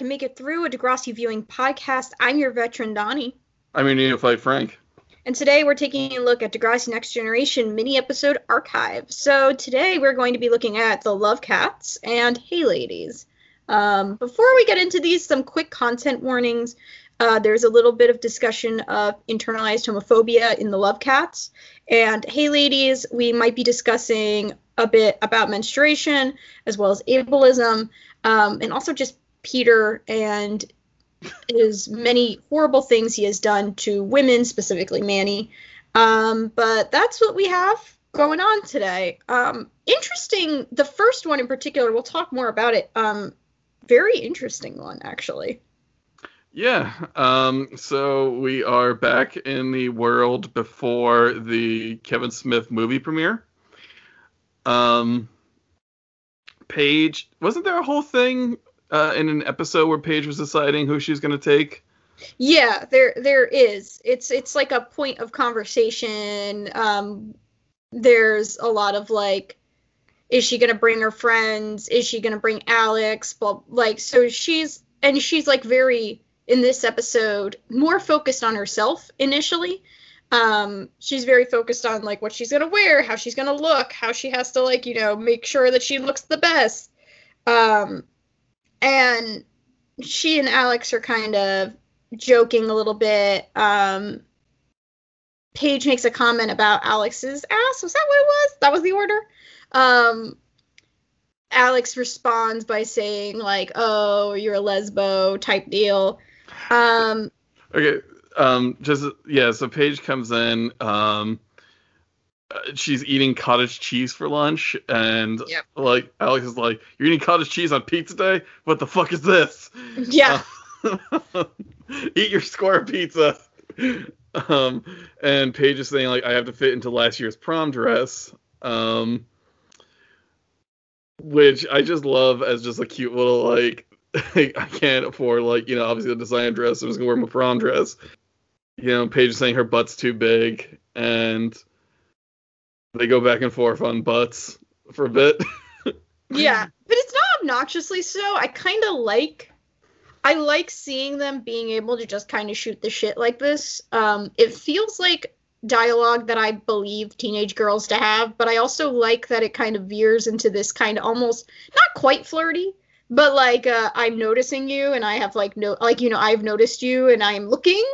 to I Hope I Can Make It Through, a Degrassi viewing podcast. I'm your veteran, Donnie. I'm your neophyte, Frank. And today we're taking a look at Degrassi Next Generation mini episode archive. So today we're going to be looking at the Love Cats and Hey Ladies. Um, before we get into these, some quick content warnings. Uh, there's a little bit of discussion of internalized homophobia in the Love Cats. And Hey Ladies, we might be discussing a bit about menstruation as well as ableism, um, and also just Peter and his many horrible things he has done to women, specifically Manny. Um, but that's what we have going on today. Um, interesting. The first one in particular, we'll talk more about it. Um, very interesting one, actually. Yeah. Um, so we are back in the world before the Kevin Smith movie premiere. Um, Paige, wasn't there a whole thing uh, in an episode where Paige was deciding who she's going to take? Yeah, there there is. It's it's like a point of conversation. Um, there's a lot of like, is she gonna bring her friends? Is she gonna bring Alex? But like, so she's and she's like very in this episode more focused on herself initially. Um, she's very focused on like what she's gonna wear, how she's gonna look, how she has to like you know make sure that she looks the best. Um, and she and Alex are kind of joking a little bit. Um, Paige makes a comment about Alex's ass. Was that what it was? That was the order. Um, Alex responds by saying like, "Oh, you're a lesbo" type deal. Um, okay. Um, just yeah. So Paige comes in. Um, she's eating cottage cheese for lunch, and Yep. like Alex is like, "You're eating cottage cheese on pizza day? What the fuck is this?" yeah, Eat your square pizza. Um, and Paige is saying like, "I have to fit into last year's prom dress." Um, which I just love as just a cute little like, I can't afford like you know obviously the designer dress. I'm just gonna wear my prom dress. You know, Paige is saying her butt's too big, and they go back and forth on butts for a bit. yeah, but it's not obnoxiously so. I kind of like. I like seeing them being able to just kind of shoot the shit like this. Um, it feels like dialogue that I believe teenage girls to have, but I also like that it kind of veers into this kind of almost not quite flirty, but like uh, I'm noticing you and I have like no like you know I've noticed you and I'm looking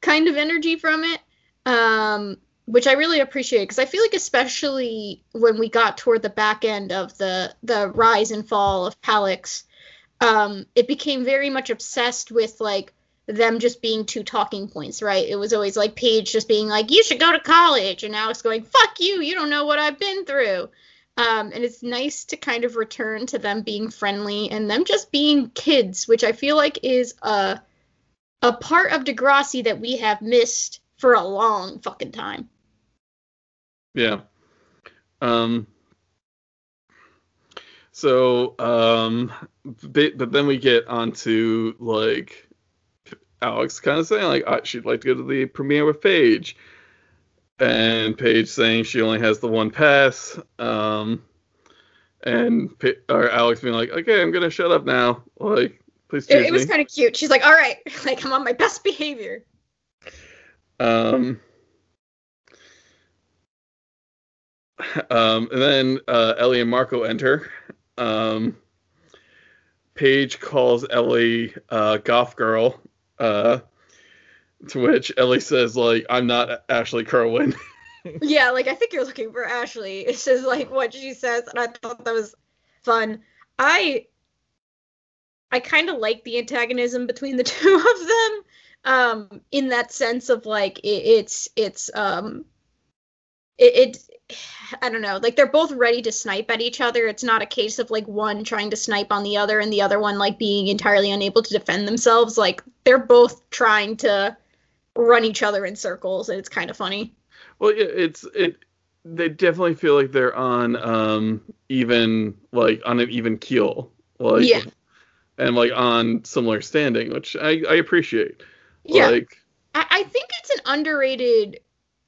kind of energy from it. Um, which I really appreciate because I feel like especially when we got toward the back end of the the rise and fall of Palix, um, it became very much obsessed with like them just being two talking points, right? It was always like Paige just being like, "You should go to college," and Alex going, "Fuck you, you don't know what I've been through." Um, and it's nice to kind of return to them being friendly and them just being kids, which I feel like is a a part of Degrassi that we have missed for a long fucking time. Yeah. Um. So, um, but, but then we get onto like Alex kind of saying like uh, she'd like to go to the premiere with Paige, and Paige saying she only has the one pass. Um, and Pa- or Alex being like, okay, I'm gonna shut up now. Like, please It, it was kind of cute. She's like, "All right, like I'm on my best behavior." Um, um, and then uh, Ellie and Marco enter. Um, Paige calls Ellie uh, goth girl, uh, to which Ellie says like, "I'm not Ashley Kerwin." yeah, like I think you're looking for Ashley. It's just like what she says, and I thought that was fun. I I kind of like the antagonism between the two of them, um, in that sense of like it, it's it's um it, it I don't know, like they're both ready to snipe at each other. It's not a case of like one trying to snipe on the other and the other one like being entirely unable to defend themselves. Like they're both trying to run each other in circles, and it's kind of funny. well, yeah, it's it. They definitely feel like they're on um even like on an even keel, like Yeah. and like on similar standing, which I I appreciate. Yeah. Like, I, I think it's an underrated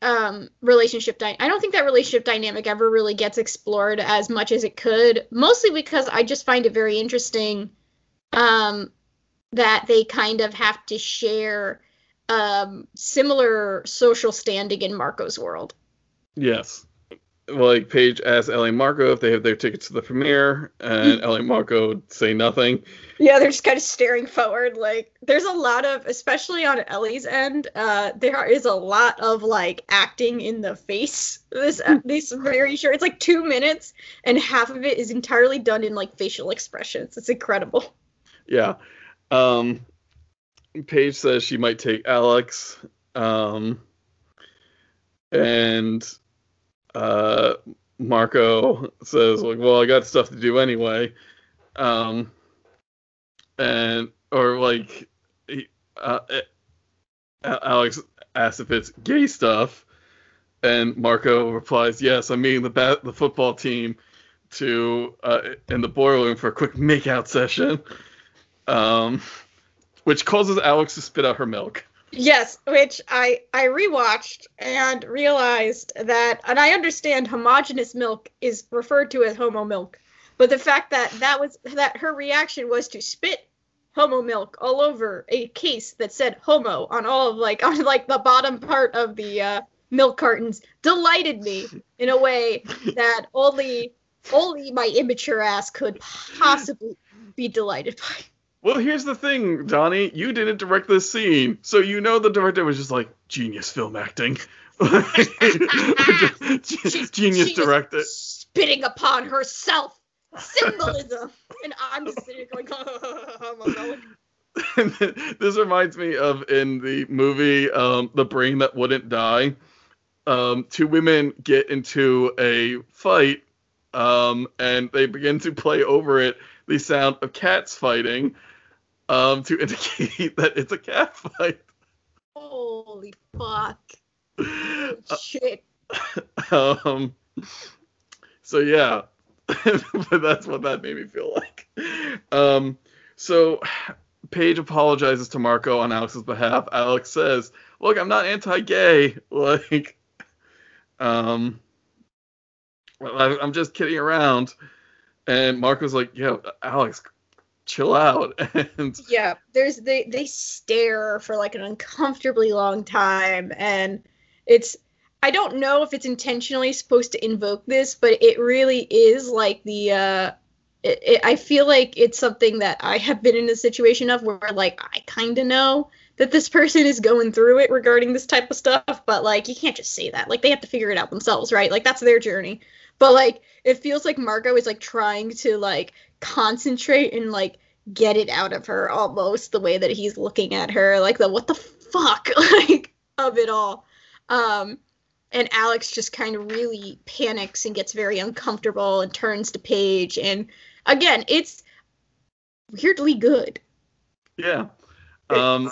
um relationship dy- I don't think that relationship dynamic ever really gets explored as much as it could, mostly because I just find it very interesting um that they kind of have to share um, similar social standing in Marco's world. Yes. Like Paige asks Ellie Marco if they have their tickets to the premiere, and Ellie and Marco say nothing. Yeah, they're just kind of staring forward. Like, there's a lot of, especially on Ellie's end, uh, there is a lot of like acting in the face. This this very short. It's like two minutes, and half of it is entirely done in like facial expressions. It's incredible. Yeah. Um, Paige says she might take Alex. Um, and uh, Marco says, like, well, I got stuff to do anyway. Um, and, or like, he, uh, Alex asks if it's gay stuff. And Marco replies, yes, I'm meeting the bat- the football team to uh, in the boiler room for a quick makeout session. Um, which causes Alex to spit out her milk. Yes, which I I rewatched and realized that, and I understand homogenous milk is referred to as homo milk, but the fact that that was that her reaction was to spit homo milk all over a case that said homo on all of like on like the bottom part of the uh, milk cartons delighted me in a way that only only my immature ass could possibly be delighted by. Well, here's the thing, Donnie. You didn't direct this scene, so you know the director was just like genius film acting. She's- genius director. spitting upon herself. Symbolism. and I'm just sitting here going, milk. this reminds me of in the movie um, The Brain That Wouldn't Die. Um, two women get into a fight um, and they begin to play over it the sound of cats fighting um, to indicate that it's a cat fight. Holy fuck. Uh, Shit. um, so yeah, but that's what that made me feel like. Um, so Paige apologizes to Marco on Alex's behalf. Alex says, "Look, I'm not anti-gay. Like, um, I'm just kidding around." And Marco's like, "Yeah, Alex, chill out." And Yeah, there's they they stare for like an uncomfortably long time and it's I don't know if it's intentionally supposed to invoke this, but it really is like the uh it, it, I feel like it's something that I have been in a situation of where like I kind of know that this person is going through it regarding this type of stuff, but like you can't just say that. Like they have to figure it out themselves, right? Like that's their journey. But like it feels like Marco is like trying to like concentrate and like get it out of her almost the way that he's looking at her like the what the fuck like of it all. Um and alex just kind of really panics and gets very uncomfortable and turns to paige and again it's weirdly good. Yeah, um,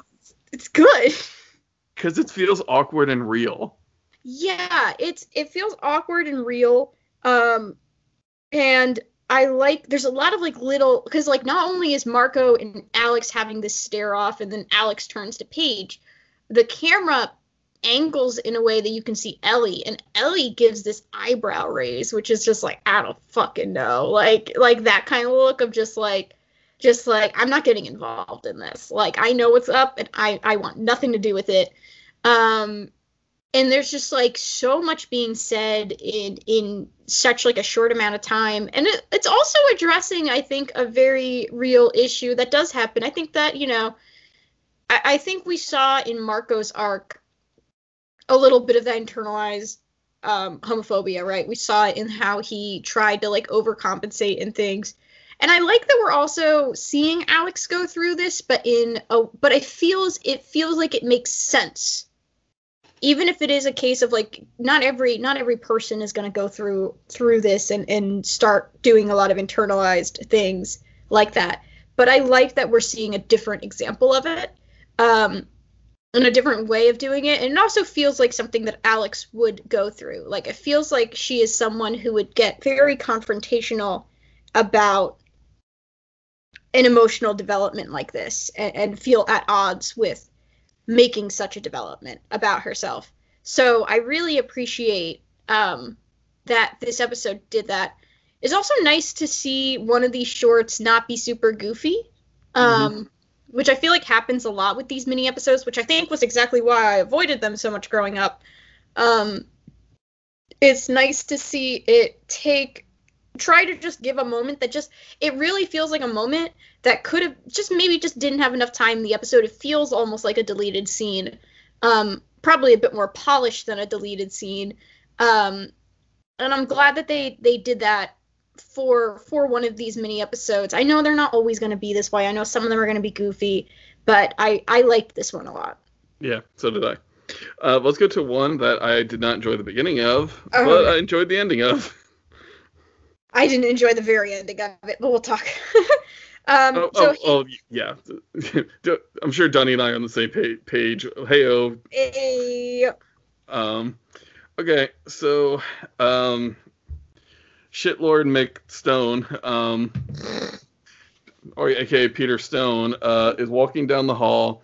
it's good. because it feels awkward and real. yeah it's it feels awkward and real um and i like there's a lot of like little because like not only is marco and alex having this stare off and then alex turns to paige the camera angles in a way that you can see ellie and ellie gives this eyebrow raise which is just like i don't fucking know like like that kind of look of just like just like i'm not getting involved in this. Like i know what's up and i i want nothing to do with it. Um and there's just like so much being said in in such like a short amount of time. And it, it's also addressing i think a very real issue that does happen. I think that you know I, I think we saw in marco's arc a little bit of that internalized um, homophobia right? We saw it in how he tried to like overcompensate and things. And i like that we're also seeing alex go through this but in a but it feels it feels like it makes sense even if it is a case of like not every not every person is going to go through through this and and start doing a lot of internalized things like that. But i like that we're seeing a different example of it um and a different way of doing it. And it also feels like something that alex would go through. Like it feels like she is someone who would get very confrontational about an emotional development like this and, and feel at odds with making such a development about herself. So I really appreciate um, that this episode did that. It's also nice to see one of these shorts not be super goofy. Um, which I feel like happens a lot with these mini episodes, which I think was exactly why I avoided them so much growing up. Um, it's nice to see it take try to just give a moment that just it really feels like a moment that could have just maybe just didn't have enough time in the episode. It feels almost like a deleted scene. Um, probably a bit more polished than a deleted scene. Um, and I'm glad that they they did that for for one of these mini episodes. I know they're not always going to be this way. I know some of them are going to be goofy, but I I liked this one a lot. Yeah, so did I. Uh, let's go to one that I did not enjoy the beginning of, uh-huh. but I enjoyed the ending of. I didn't enjoy the very ending of it, but we'll talk. um, oh, so oh, he, oh, yeah. I'm sure Donnie and I are on the same page. Hey, oh. Hey. Um, okay, so um, shitlord Mick Stone, um, or aka Peter Stone, uh, is walking down the hall,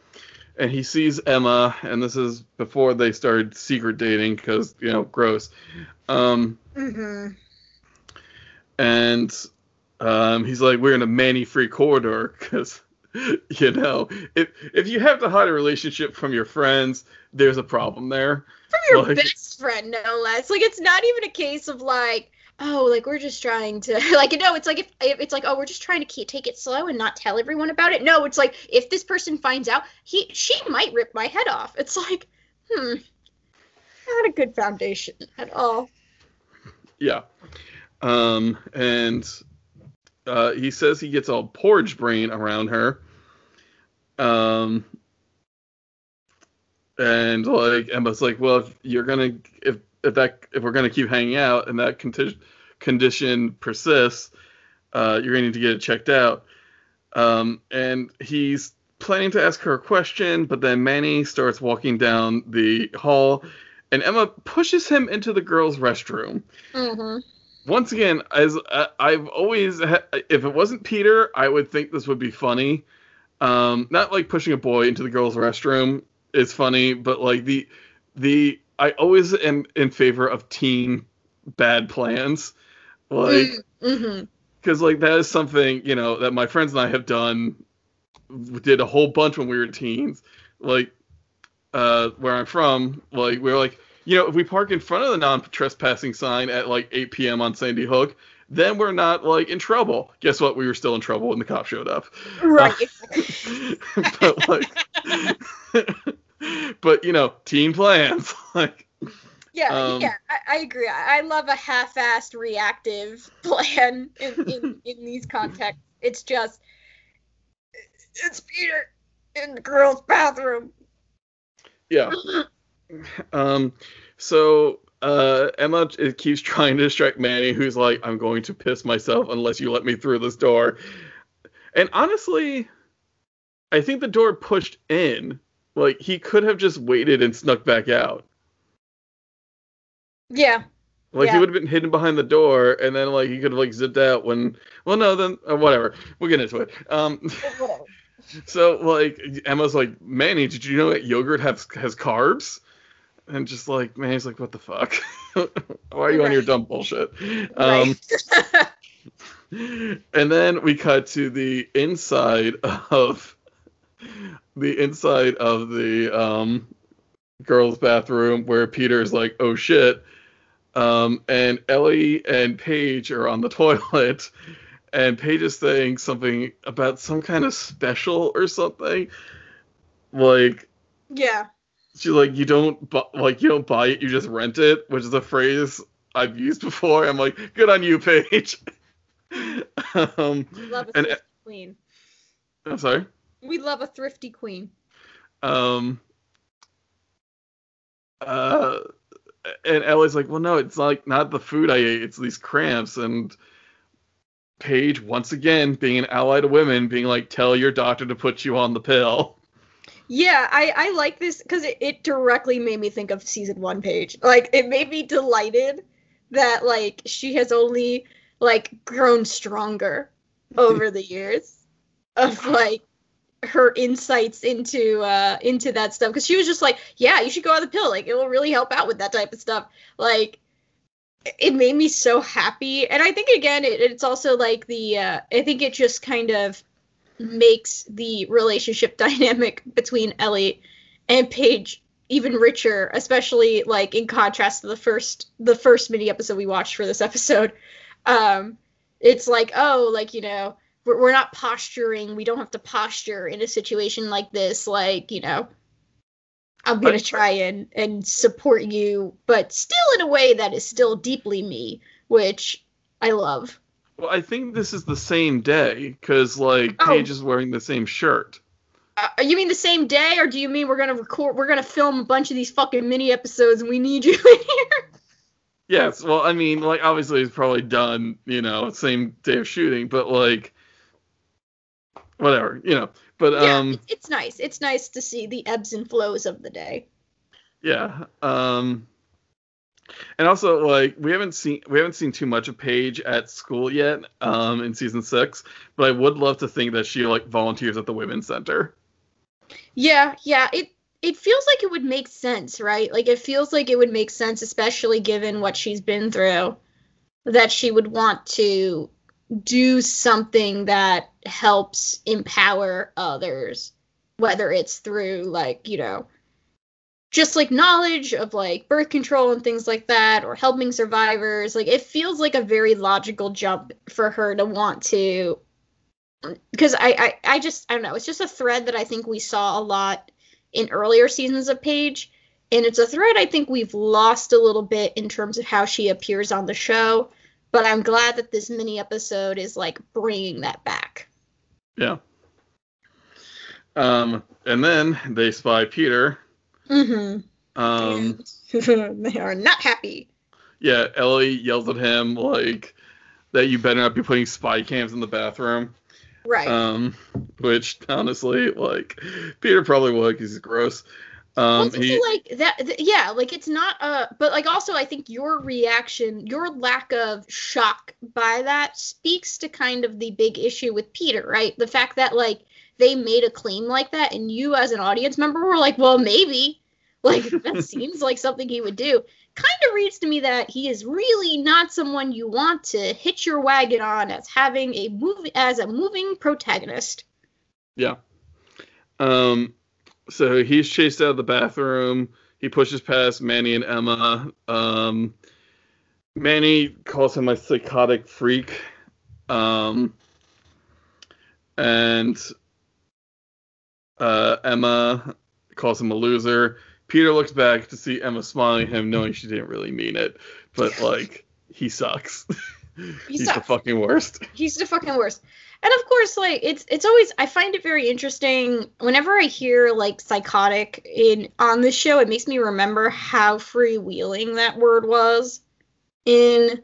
and he sees Emma, and this is before they started secret dating because you know, gross. Um, mm-hmm. And um, he's like, "We're in a Manny-free corridor because." you know, if if you have to hide a relationship from your friends, there's a problem there. From your like, best friend, no less. Like it's not even a case of like, oh, like we're just trying to like no, it's like if, if it's like oh, we're just trying to keep, take it slow and not tell everyone about it. No, it's like if this person finds out, he she might rip my head off. It's like, hmm, not a good foundation at all. Yeah. Um and uh he says he gets all porridge brain around her. Um and like Emma's like, well, if you're gonna if if that if we're gonna keep hanging out and that conti- condition persists, uh, you're gonna need to get it checked out. Um, and he's planning to ask her a question, but then Manny starts walking down the hall, and Emma pushes him into the girls' restroom. Mm-hmm. Once again, as uh, I've always, ha- if it wasn't Peter, I would think this would be funny. Um, not like pushing a boy into the girls' restroom is funny, but like the the I always am in favor of teen bad plans, like because mm-hmm. like that is something you know that my friends and I have done, did a whole bunch when we were teens. Like uh, where I'm from, like we are like you know if we park in front of the non-trespassing sign at like 8 p.m. on Sandy Hook, then we're not like in trouble. Guess what? We were still in trouble when the cop showed up. Right. Uh, but like but you know, team plans. like yeah, um, yeah, I, I, agree. I, I love a half-assed reactive plan in, in, in these contexts. It's just it's Peter in the girls' bathroom. Yeah. Um. So uh, Emma keeps trying to distract Manny, who's like, "I'm going to piss myself unless you let me through this door." And honestly, I think the door pushed in like he could have just waited and snuck back out. Yeah. Like yeah. he would have been hidden behind the door, and then like he could have like zipped out when. Well, no, then uh, whatever. We'll get into it. Um. so like Emma's like, Manny, did you know that yogurt has has carbs? And just like man he's like, what the fuck? Why are you right. on your dumb bullshit? Um. and then we cut to the inside of the inside of the um, girls' bathroom where Peter's like, "Oh shit," um, and Ellie and Paige are on the toilet, and Paige is saying something about some kind of special or something, like, yeah, she's like, "You don't bu- like you don't buy it, you just rent it," which is a phrase I've used before. I'm like, "Good on you, Paige." um, Love a and, queen. I'm sorry. We love a thrifty queen. Um. Uh, and Ellie's like, well, no, it's like not the food I ate; it's these cramps. And Paige, once again, being an ally to women, being like, tell your doctor to put you on the pill. Yeah, I, I like this because it, it directly made me think of season one Paige. Like, it made me delighted that like she has only like grown stronger over the years of like her insights into uh into that stuff. Because she was just like yeah you should go on the pill. Like it will really help out with that type of stuff. Like it made me so happy. And i think again it, it's also like the uh i think it just kind of makes the relationship dynamic between Ellie and Paige even richer, especially like in contrast to the first the first mini episode we watched for this episode. Um, it's like, oh, like you know, we're, we're not posturing. We don't have to posture in a situation like this. Like you know, I'm gonna try and and support you, but still in a way that is still deeply me, which I love. Well, I think this is the same day because like Oh. Paige is wearing the same shirt. Uh, you mean the same day, or do you mean we're gonna record? We're gonna film a bunch of these fucking mini episodes, and we need you in here. Yes, well, I mean, like obviously it's probably done, you know, same day of shooting, but like whatever, you know. But yeah, um it's, it's nice. It's nice to see the ebbs and flows of the day. yeah. Um and also like we haven't seen we haven't seen too much of Paige at school yet, um, in season six, but I would love to think that she like volunteers at the women's center. Yeah, yeah. It it feels like it would make sense, right? Like it feels like it would make sense, especially given what she's been through, that she would want to do something that helps empower others, whether it's through like, you know, just like knowledge of like birth control and things like that, or helping survivors. Like it feels like a very logical jump for her to want to because I, I I just I don't know. It's just a thread that I think we saw a lot in earlier seasons of Paige, and it's a thread I think we've lost a little bit in terms of how she appears on the show. But I'm glad that this mini episode is like bringing that back. Yeah. Um and then they spy Peter. Mm-hmm. Um they are not happy. yeah, Ellie yells at him like that you better not be putting spy cams in the bathroom. Right. Um, which honestly, like Peter probably would because he's gross. Um, it's he, like that. th- yeah, like it's not. Uh, but like also, I think your reaction, your lack of shock by that speaks to kind of the big issue with Peter, right? The fact that like they made a claim like that, and you as an audience member were like, well, maybe. Like that seems like something he would do. Kind of reads to me that he is really not someone you want to hitch your wagon on as having a movie as a moving protagonist. yeah. Um, so he's chased out of the bathroom. He pushes past Manny and Emma. Um, Manny calls him a psychotic freak. Um, and uh, Emma calls him a loser. Peter looks back to see Emma smiling at him, knowing she didn't really mean it, but like he sucks. He's the fucking worst. he's the fucking worst and of course like it's it's always i find it very interesting whenever i hear like psychotic in on this show it makes me remember how freewheeling that word was in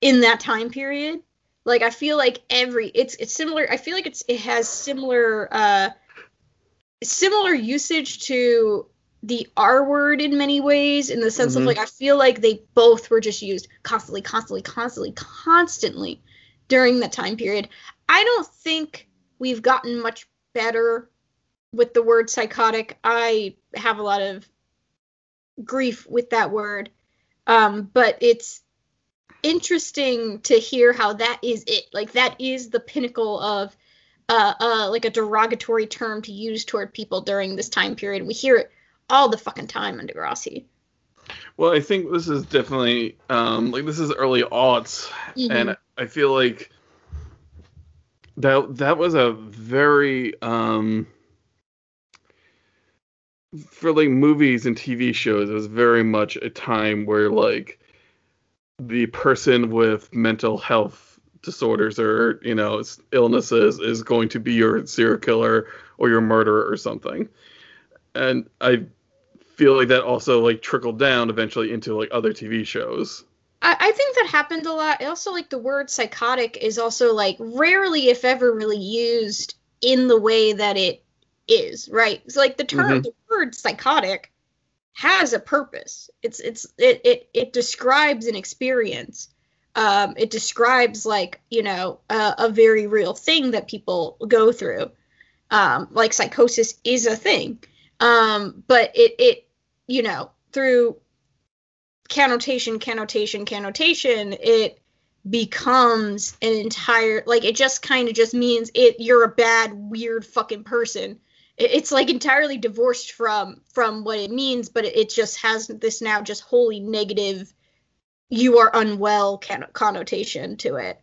in that time period like i feel like every it's it's similar i feel like it's it has similar uh similar usage to the R word in many ways, in the sense Mhm. of like I feel like they both were just used constantly, constantly, constantly, constantly during that time period. I don't think we've gotten much better with the word psychotic. I have a lot of grief with that word. Um, but it's interesting to hear how that is it. Like that is the pinnacle of uh, uh, like a derogatory term to use toward people during this time period. We hear it all the fucking time on Degrassi. Well, I think this is definitely um, like this is early aughts, Mhm. and I feel like that that was a very um, for like movies and TV shows. It was very much a time where like the person with mental health disorders or you know illnesses is going to be your serial killer or your murderer or something, and I feel like that also like trickled down eventually into like other TV shows. I, I think that happened a lot. Also, like the word psychotic is also like rarely, if ever, really used in the way that it is, right? So like the term, Mhm. the word psychotic has a purpose. It's it's it it it describes an experience. Um, it describes like you know a, a very real thing that people go through. Um, like psychosis is a thing, um, but it it you know through connotation, connotation, connotation, it becomes an entire like it just kind of just means it you're a bad weird fucking person it's like entirely divorced from from what it means but it, it just has this now just wholly negative you are unwell con- connotation to it,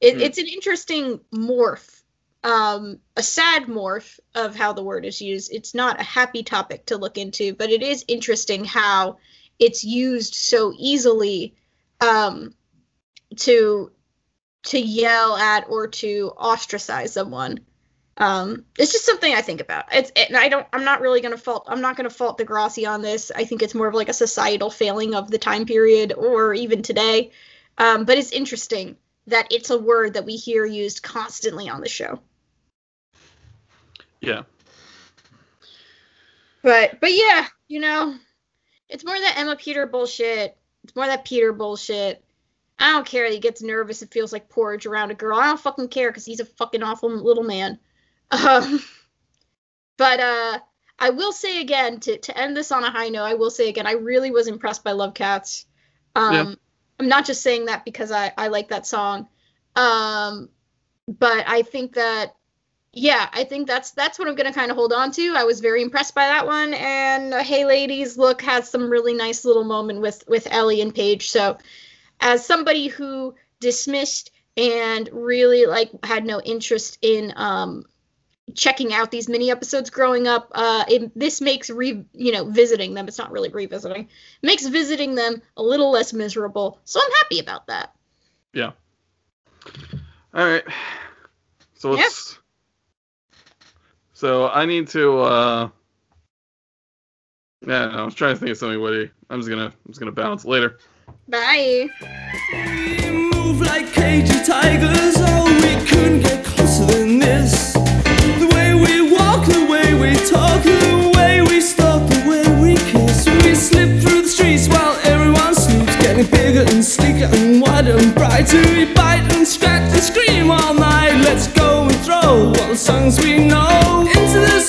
it Hmm. it's an interesting morph um a sad morph of how the word is used. It's not a happy topic to look into but it is interesting how it's used so easily um to to yell at or to ostracize someone um it's just something i think about it's and i don't i'm not really gonna fault i'm not gonna fault the Degrassi on this i think it's more of like a societal failing of the time period or even today um but it's interesting that it's a word that we hear used constantly on the show Yeah. But but yeah, you know, it's more that Emma Peter bullshit. It's more that Peter bullshit. I don't care that he gets nervous and feels like porridge around a girl. I don't fucking care because he's a fucking awful little man. Um, but uh, I will say again to to end this on a high note. I will say again, I really was impressed by Love Cats. Um, Yeah. I'm not just saying that because I I like that song. Um, but I think that yeah, I think that's that's what I'm gonna kind of hold on to. I was very impressed by that one, and uh, Hey Ladies look has some really nice little moment with with Ellie and Paige. So, as somebody who dismissed and really like had no interest in um checking out these mini episodes growing up, uh, it, this makes re you know visiting them. It's not really revisiting. Makes visiting them a little less miserable. So I'm happy about that. Yeah. All right. So let's. So I need to. uh Yeah, I was trying to think of something witty. I'm just gonna. I'm just gonna bounce later. Bye. songs we know. Into the